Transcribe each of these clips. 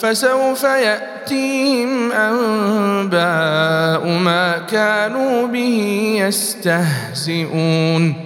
فسوف يأتيهم أنباء ما كانوا به يستهزئون.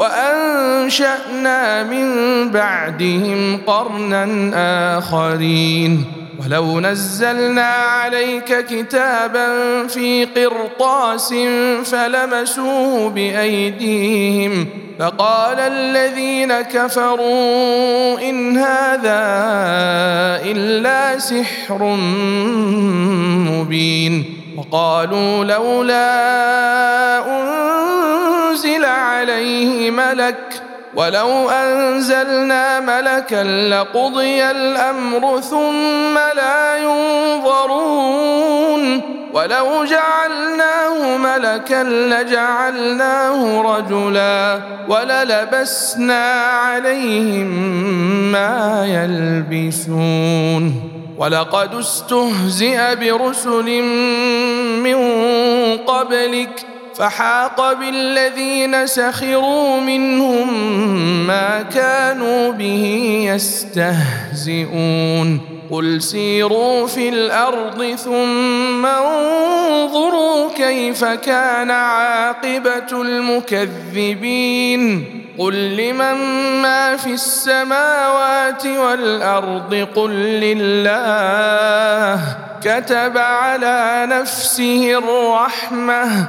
وأنشأنا من بعدهم قرنا آخرين. ولو نزلنا عليك كتابا في قرطاس فلمسوه بأيديهم. فقال الذين كفروا إن هذا إلا سحر مبين. وقالوا لولا أنزل عليه ملك ولو أنزلنا ملكا لقضي الأمر ثم لا ينظرون ولو جعلناه ملكا لجعلناه رجلا وللبسنا عليهم ما يلبسون ولقد استهزئ برسل من قبلك فحاق بالذين سخروا منهم ما كانوا به يستهزئون. قل سيروا في الأرض ثم انظروا كيف كان عاقبة المكذبين. قل لمن ما في السماوات والأرض؟ قل لله. كتب على نفسه الرحمة.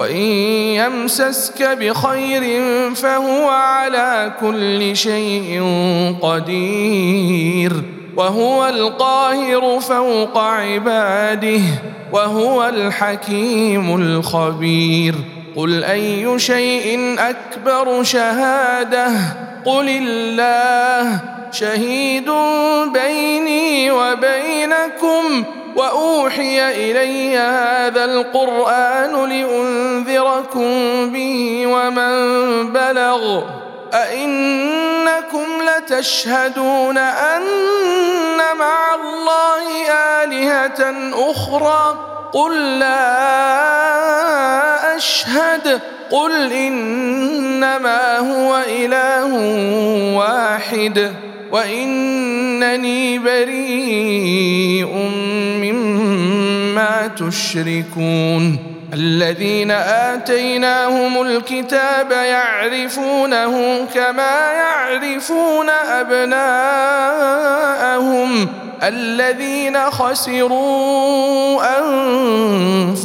وإن يمسسك بخير فهو على كل شيء قدير وهو القاهر فوق عباده وهو الحكيم الخبير قل اي شيء اكبر شهاده قل الله شهيد بيني وبينكم واوحي الي هذا القران لانذركم به ومن بلغ أئنكم لتشهدون أن مع الله آلهة أخرى قل لا أشهد. قل إنما هو إله واحد وإنني بريء مما تشركون. الذين آتيناهم الكتاب يعرفونه كما يعرفون أبناءهم. الذين خسروا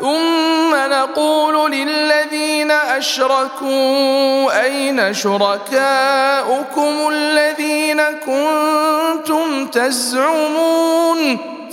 ثم نقول للذين أشركوا أين شركاؤكم الذين كنتم تزعمون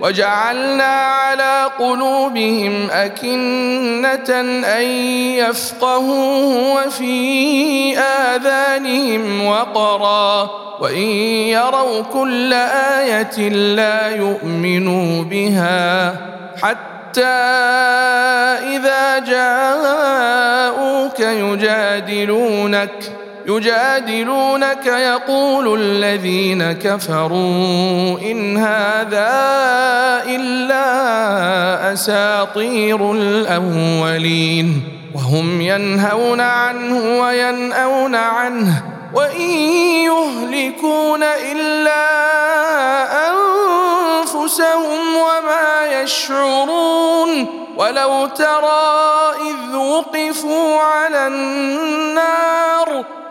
وجعلنا على قلوبهم أكنة أن يفقهوه وفي آذانهم وقرا وإن يروا كل آية لا يؤمنوا بها حتى إذا جاءوك يجادلونك يجادلونك يقول الذين كفروا إن هذا إلا أساطير الأولين وهم ينهون عنه وينأون عنه وإن يهلكون إلا أنفسهم وما يشعرون ولو ترى إذ وقفوا على النار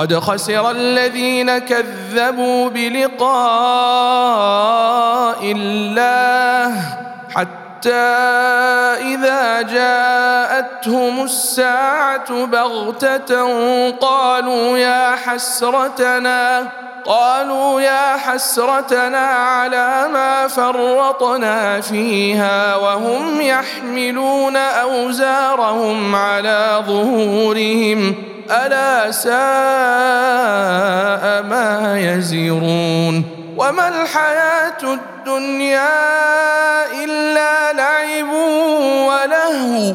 قد خسر الذين كذبوا بلقاء الله حتى إذا جاءتهم الساعة بغتة قالوا يا حسرتنا قالوا يا حسرتنا على ما فرطنا فيها وهم يحملون أوزارهم على ظهورهم. ألا ساء ما يزرون. وما الحياة الدنيا إلا لعب ولهو.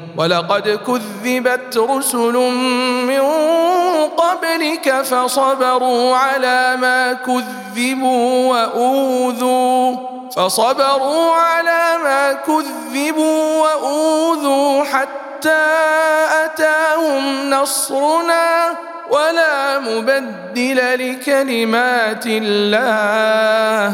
ولقد كذبت رسل من قبلك فصبروا على ما كذبوا وأوذوا فصبروا على ما كذبوا وأوذوا حتى أتاهم نصرنا ولا مبدل لكلمات الله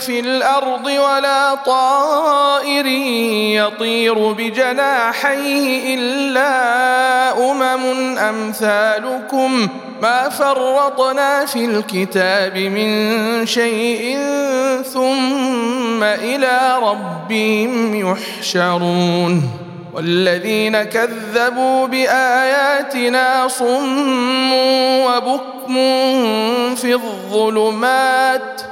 في الأرض ولا طائر يطير بجناحيه إلا أمم أمثالكم. ما فرطنا في الكتاب من شيء ثم إلى ربهم يحشرون. والذين كذبوا بآياتنا صم وبكم في الظلمات.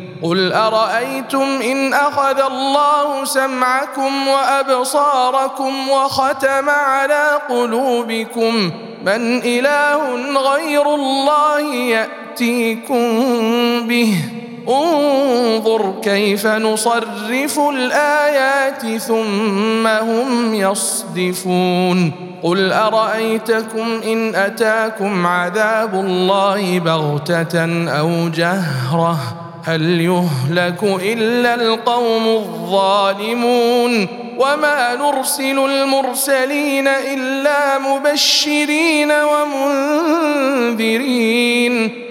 قل ارايتم ان اخذ الله سمعكم وابصاركم وختم على قلوبكم من اله غير الله ياتيكم به انظر كيف نصرف الايات ثم هم يصدفون قل ارايتكم ان اتاكم عذاب الله بغته أو جهره هل يهلك إلا القوم الظالمون وما نرسل المرسلين إلا مبشرين ومنذرين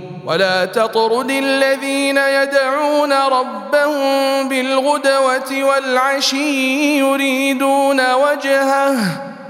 ولا تطرد الذين يدعون ربهم بالغدوة والعشي يريدون وجهه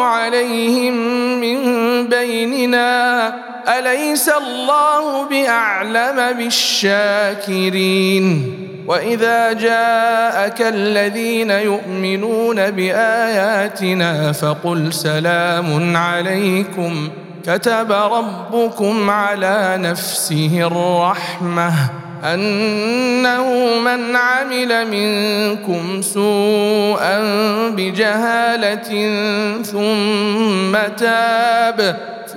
عليهم من بيننا أليس الله بأعلم بالشاكرين؟ وإذا جاءك الذين يؤمنون بآياتنا فقل سلام عليكم كتب ربكم على نفسه الرحمة. أنه من عمل منكم سوءا بجهالة ثم تاب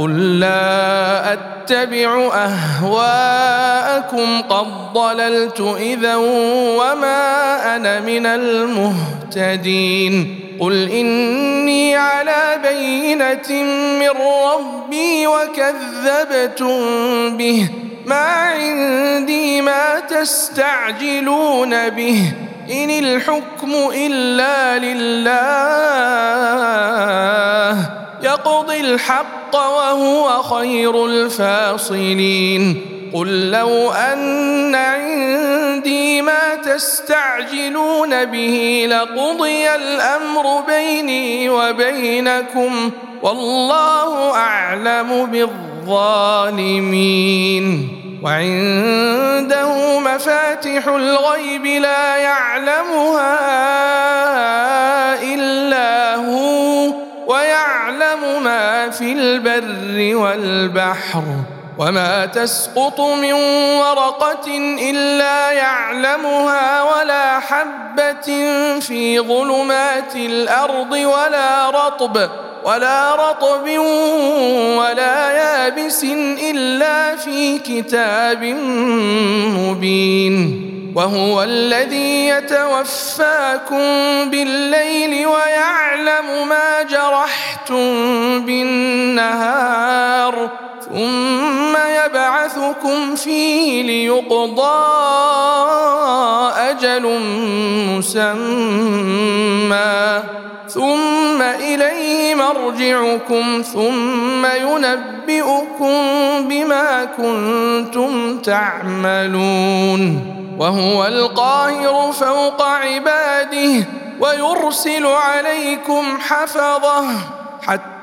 قل لا أتبع أهواءكم قد ضللت إذا وما أنا من المهتدين قل إني على بينة من ربي وكذبتم به ما عندي ما تستعجلون به إن الحكم إلا لله يقضي الحق وهو خير الفاصلين. قل لو أن عندي ما تستعجلون به لقضي الأمر بيني وبينكم والله أعلم بالظالمين. وعنده مفاتح الغيب لا يعلمها إلا هو. ويعلم ما في البر والبحر وما تسقط من ورقة إلا يعلمها ولا حبة في ظلمات الأرض ولا رطب ولا رطب ولا يابس إلا في كتاب مبين وهو الذي يتوفاكم بالليل ويعلم ما جرحتم بالنهار ثم يبعثكم فيه ليقضى أجل مسمى ثم اليه مرجعكم ثم ينبئكم بما كنتم تعملون وهو القاهر فوق عباده ويرسل عليكم حفظه حتى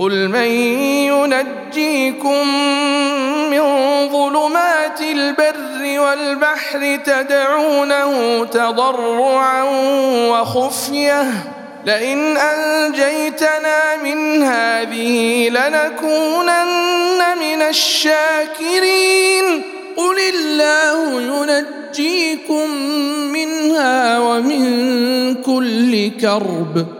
قل من ينجيكم من ظلمات البر والبحر تدعونه تضرعا وخفية. لئن أنجيتنا من هذه لنكونن من الشاكرين. قل الله ينجيكم منها ومن كل كرب.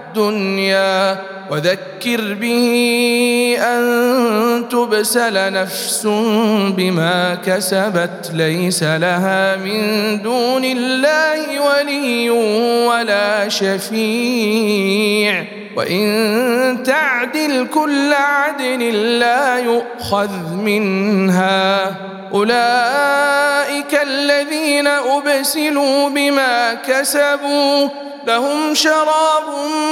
وذكر به أن تبسل نفس بما كسبت ليس لها من دون الله ولي ولا شفيع. وإن تعدل كل عدل لا يؤخذ منها. أولئك الذين أبسلوا بما كسبوا لهم شراب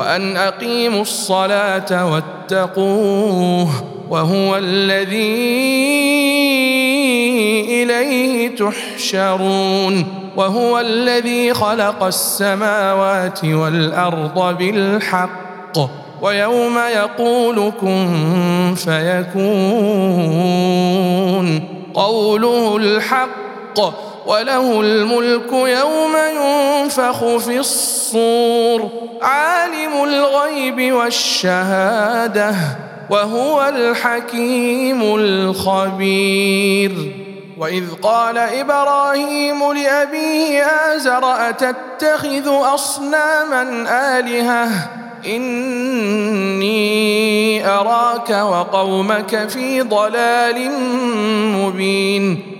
وأن أقيموا الصلاة واتقوه وهو الذي إليه تحشرون وهو الذي خلق السماوات والأرض بالحق ويوم يقول كن فيكون قوله الحق وله الملك يوم ينفخ في الصور عالم الغيب والشهادة وهو الحكيم الخبير. وإذ قال إبراهيم لأبيه آزر أتتخذ أصناما آلهة؟ إني أراك وقومك في ضلال مبين.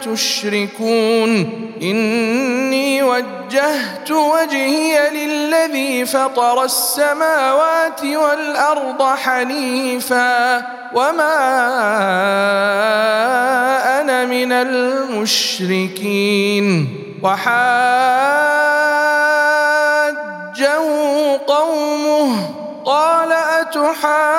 تشركون إني وجهت وجهي للذي فطر السماوات والأرض حنيفا وما أنا من المشركين وحاجه قومه قال أتحاجوني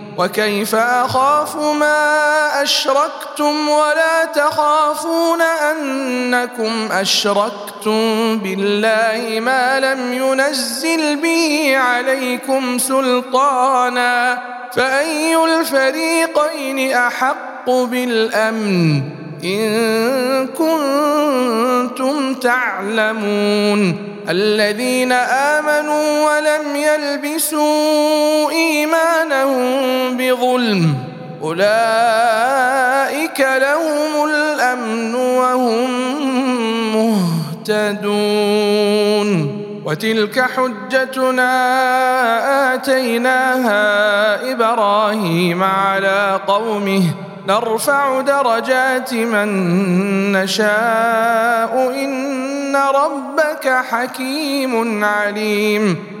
وكيف أخاف ما أشركتم ولا تخافون أنكم أشركتم بالله ما لم ينزل به عليكم سلطانا فأي الفريقين أحق بالأمن إن كنتم تعلمون الذين آمنوا ولم يلبسوا إيمانهم بظلم. أولئك لهم الأمن وهم مهتدون. وتلك حجتنا آتيناها إبراهيم على قومه. نرفع درجات من نشاء. إن ربك حكيم عليم.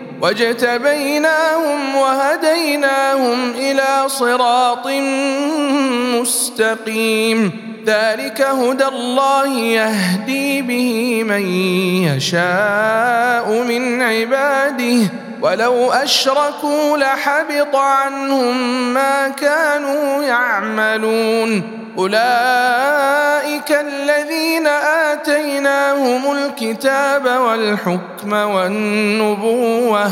واجتبيناهم وهديناهم إلى صراط مستقيم ذلك هدى الله يهدي به من يشاء من عباده ولو أشركوا لحبط عنهم ما كانوا يعملون. أولئك الذين آتيناهم الكتاب والحكم والنبوة.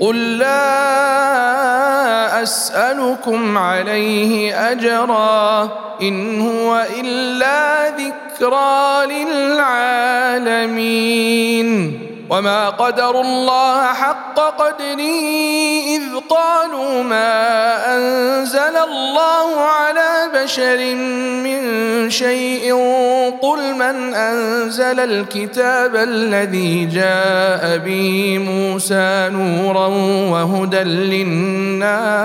قل لا أسألكم عليه أجرا إن هو إلا ذكرى للعالمين. وما قدروا الله حق قدره اذ قالوا ما انزل الله على بشر من شيء قل من انزل الكتاب الذي جاء به موسى نورا وهدى للناس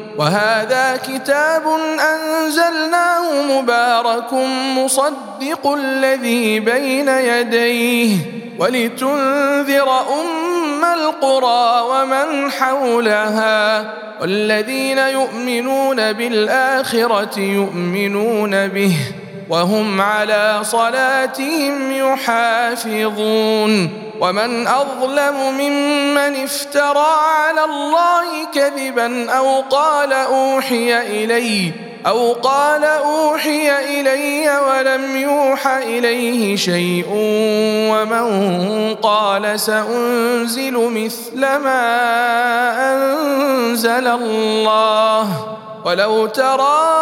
وهذا كتاب أنزلناه مبارك مصدق الذي بين يديه ولتنذر أم القرى ومن حولها والذين يؤمنون بالآخرة يؤمنون به وهم على صلاتهم يحافظون. ومن أظلم ممن افترى على الله كذبا أو قال أوحي إلي أو قال أوحي إلي ولم يوح إليه شيء ومن قال سأنزل مثل ما أنزل الله. ولو ترى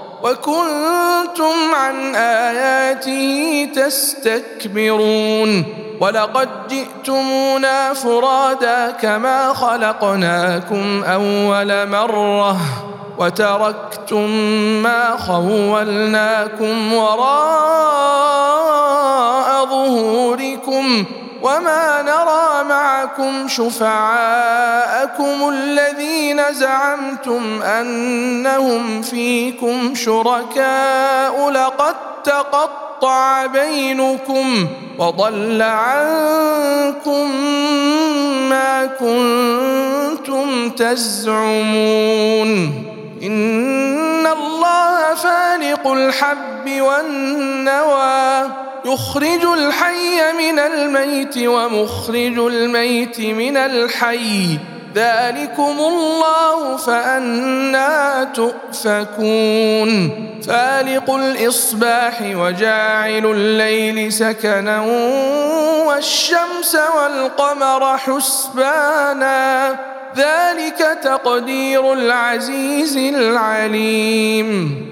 وكنتم عن اياته تستكبرون ولقد جئتمونا فرادا كما خلقناكم اول مره وتركتم ما خولناكم وراء ظهوركم وما نرى معكم شفعاءكم الذين زعمتم انهم فيكم شركاء لقد تقطع بينكم وضل عنكم ما كنتم تزعمون ان الله فالق الحب والنوى يخرج الحي من الميت ومخرج الميت من الحي. ذلكم الله فأنا تؤفكون. فالق الإصباح وجاعل الليل سكنا والشمس والقمر حسبانا. ذلك تقدير العزيز العليم.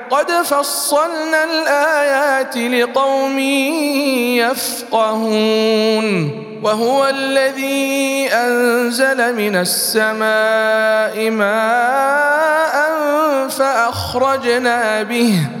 قد فصلنا الآيات لقوم يفقهون وهو الذي أنزل من السماء ماء فأخرجنا به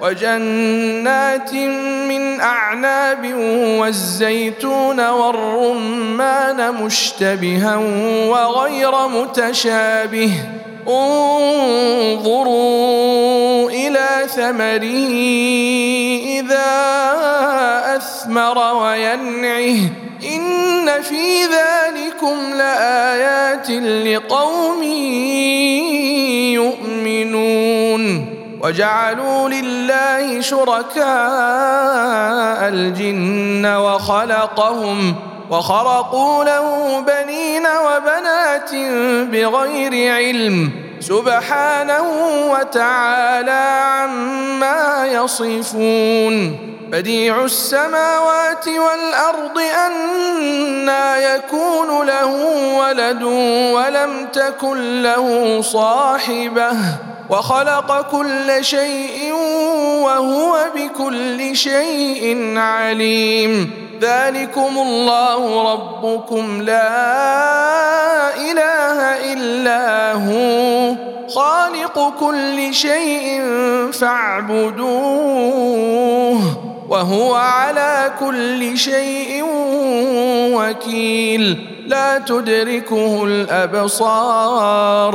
وجنات من أعناب والزيتون والرمان مشتبها وغير متشابه. انظروا إلى ثمره إذا أثمر وينعه. إن في ذلكم لآيات لقوم يؤمنون. وجعلوا لله شركاء الجن وخلقهم وخرقوا له بنين وبنات بغير علم سبحانه وتعالى عما يصفون بديع السماوات والأرض انى يكون له ولد ولم تكن له صاحبة وخلق كل شيء وهو بكل شيء عليم. ذلكم الله ربكم. لا إله إلا هو. خالق كل شيء فاعبدوه وهو على كل شيء وكيل. لا تدركه الأبصار.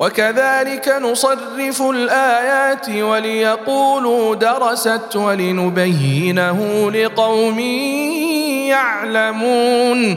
وكذلك نصرف الآيات وليقولوا درست ولنبينه لقوم يعلمون.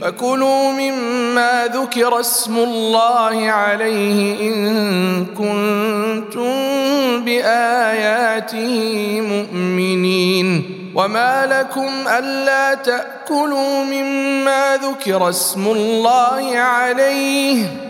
فكلوا مما ذكر اسم الله عليه إن كنتم بآياته مؤمنين. وما لكم ألا تأكلوا مما ذكر اسم الله عليه.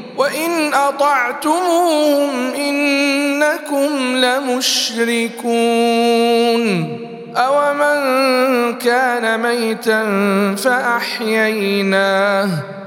وان اطعتموهم انكم لمشركون أومن كان ميتا فأحييناه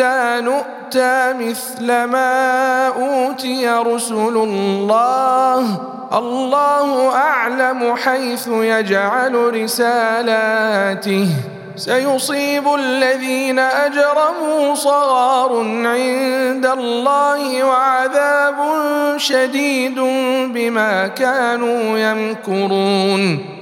نؤمن أوتى مثل ما أوتي رسل الله. الله أعلم حيث يجعل رسالاته. سيصيب الذين أجرموا صغار عند الله وعذاب شديد بما كانوا يمكرون.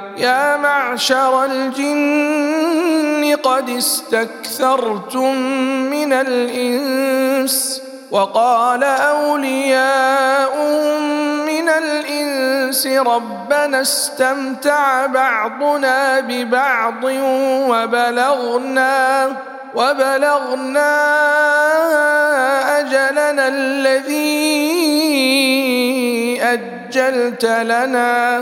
يا معشر الجن قد استكثرتم من الإنس وقال أولياؤهم من الإنس ربنا استمتع بعضنا ببعض وبلغنا وبلغنا أجلنا الذي أجلت لنا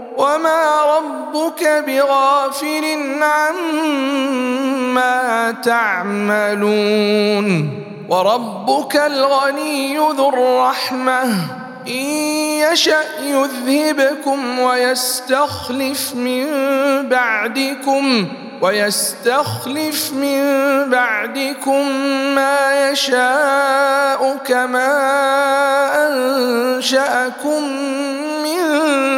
وما ربك بغافل عما تعملون وربك الغني ذو الرحمه ان يشا يذهبكم ويستخلف من بعدكم ويستخلف من بعدكم ما يشاء كما أنشأكم من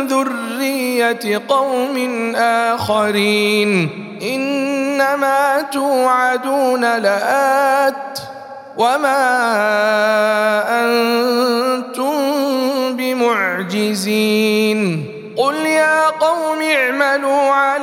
ذرية قوم آخرين. إنما توعدون لآت وما أنتم بمعجزين. قل يا قوم اعملوا على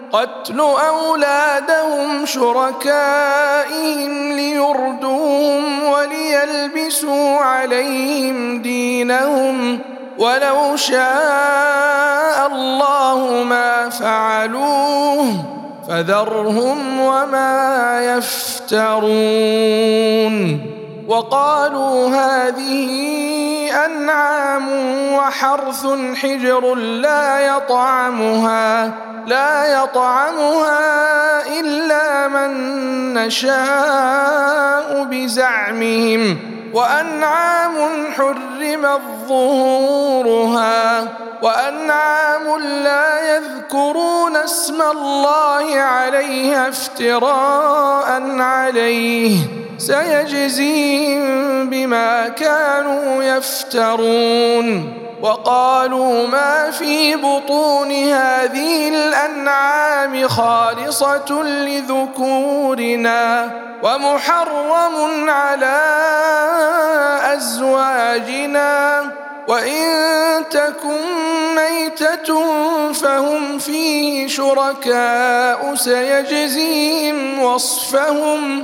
قتل أولادهم شركائهم ليردوهم وليلبسوا عليهم دينهم ولو شاء الله ما فعلوه فذرهم وما يفترون وقالوا هذه أنعام وحرث حجر لا يطعمها لا يطعمها إلا من نشاء بزعمهم. وأنعام حرمت ظهورها وأنعام لا يذكرون اسم الله عليها افتراء عليه. سيجزيهم بما كانوا يفترون. وقالوا ما في بطون هذه الأنعام خالصة لذكورنا ومحرم على أزواجنا. وإن تكن ميتة فهم فيه شركاء سيجزيهم وصفهم.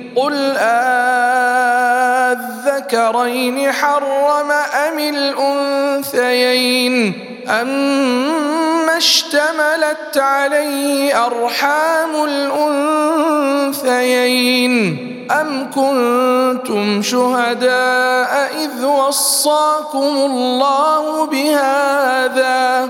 قل أذكرين حرم أم الأنثيين أما اشتملت عليه أرحام الأنثيين أم كنتم شهداء إذ وصاكم الله بهذا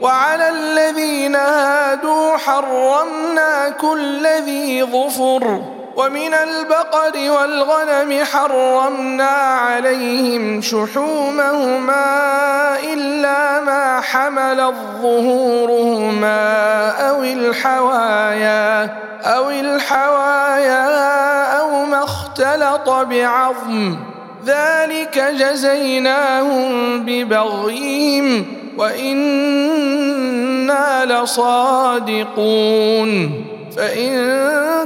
وعلى الذين هادوا حرمنا كل ذي ظفر ومن البقر والغنم حرمنا عليهم شحومهما إلا ما حملت ظهورهما أو الحوايا أو الحوايا أو ما اختلط بعظم ذلك جزيناهم ببغيهم وإنا لصادقون. فإن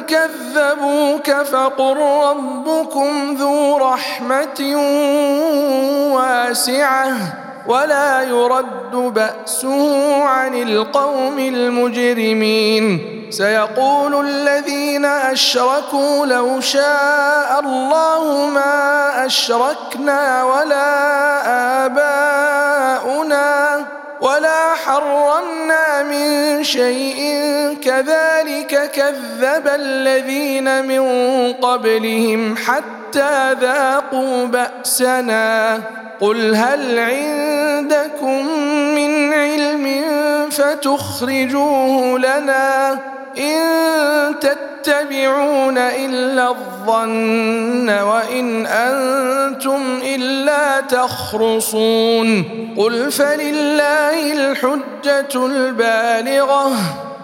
كذبوك فقل ربكم ذو رحمة واسعة. ولا يرد بأسه عن القوم المجرمين. سيقول الذين أشركوا لو شاء الله ما أشركنا ولا آباؤنا ولا حرمنا من شيء. كذلك كذب الذين من قبلهم حتى ذاقوا بأسنا. قل هل عندكم من علم فتخرجوه لنا إن تتبعون إلا الظن وإن أنتم إلا تخرصون. قل فلله الحجة البالغة.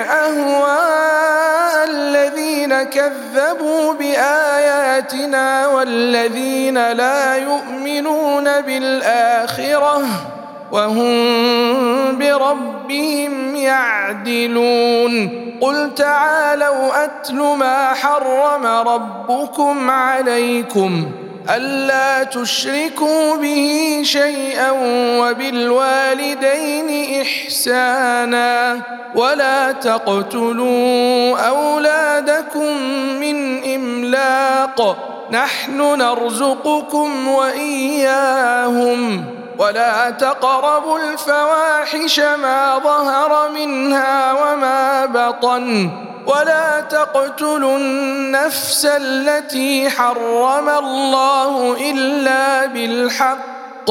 أهواء الذين كذبوا بآياتنا والذين لا يؤمنون بالآخرة وهم بربهم يعدلون قل تعالوا أتل ما حرم ربكم عليكم ألا تشركوا به شيئا وبالوالدين إحسانا ولا تقتلوا أولادكم من إملاق نحن نرزقكم وإياهم ولا تقربوا الفواحش ما ظهر منها وما بطن ولا تقتلوا النفس التي حرم الله إلا بالحق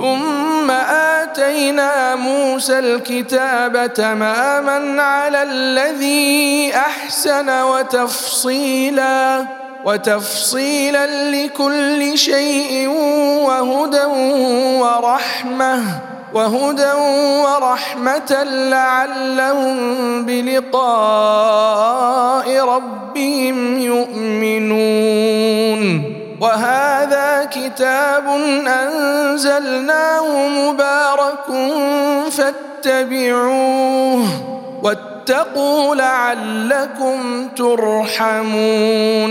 ثم آتينا موسى الكتاب تماما على الذي أحسن وتفصيلا وتفصيلا لكل شيء وهدى ورحمة وهدى ورحمة لعلهم بلقاء ربهم يؤمنون. وهذا كتاب أنزلناه مبارك فاتبعوه واتقوا لعلكم ترحمون.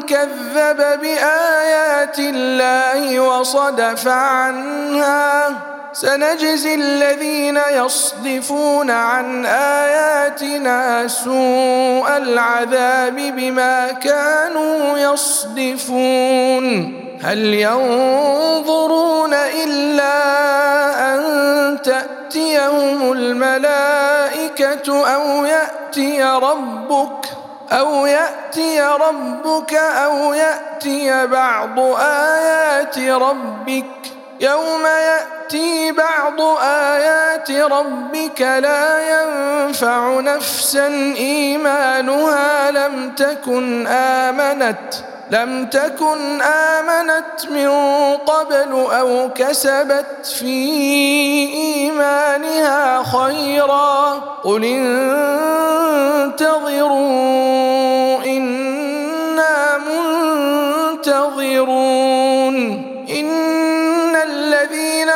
كذب بآيات الله وصدف عنها سنجزي الذين يصدفون عن آياتنا سوء العذاب بما كانوا يصدفون. هل ينظرون إلا أن تأتيهم الملائكة أو يأتي ربك أو يأتي ربك أو يأتي بعض آيات ربك. يوم يأتي بعض آيات ربك لا ينفع نفسا إيمانها لم تكن آمنت. لم تكن آمنت من قبل أو كسبت في إيمانها خيرا. قل انتظروا إنا منتظرون.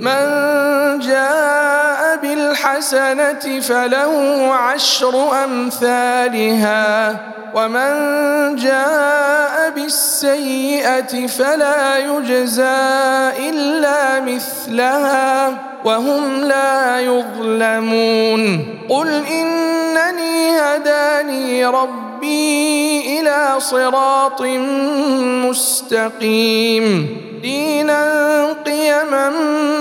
من جاء بالحسنة فله عشر أمثالها ومن جاء بالسيئة فلا يجزى إلا مثلها وهم لا يظلمون. قل إنني هداني ربي إلى صراط مستقيم. دينا قيما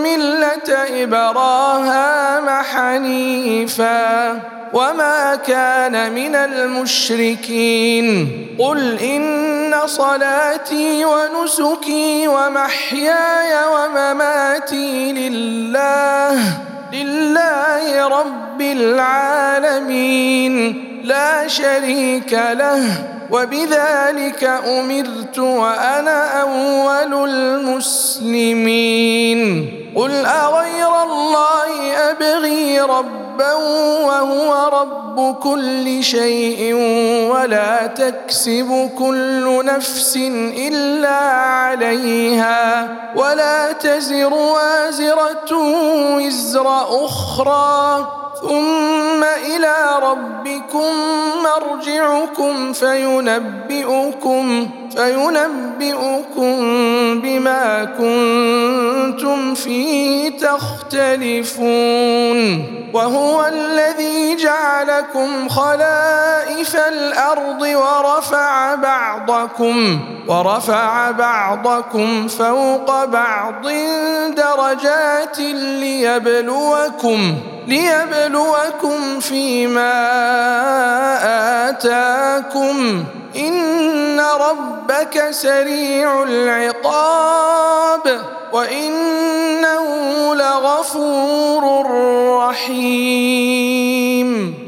ملة إبراهام حنيفا وما كان من المشركين. قل إن صلاتي ونسكي ومحياي ومماتي لله لله رب العالمين. لا شريك له وبذلك أمرت وأنا أول المسلمين. قل أغير الله أبغي ربا وهو رب كل شيء ولا تكسب كل نفس إلا عليها ولا تزر وازرة وزر أخرى ثم إلى ربكم مرجعكم فينبئكم فينبئكم بما كنتم فيه تختلفون. وهو الذي جعلكم خلائف الأرض ورفع بعضكم ورفع بعضكم فوق بعض درجات ليبلوكم ليبلوكم فيما آتاكم. إن ربك سريع العقاب وإنه لغفور رحيم. الرحيم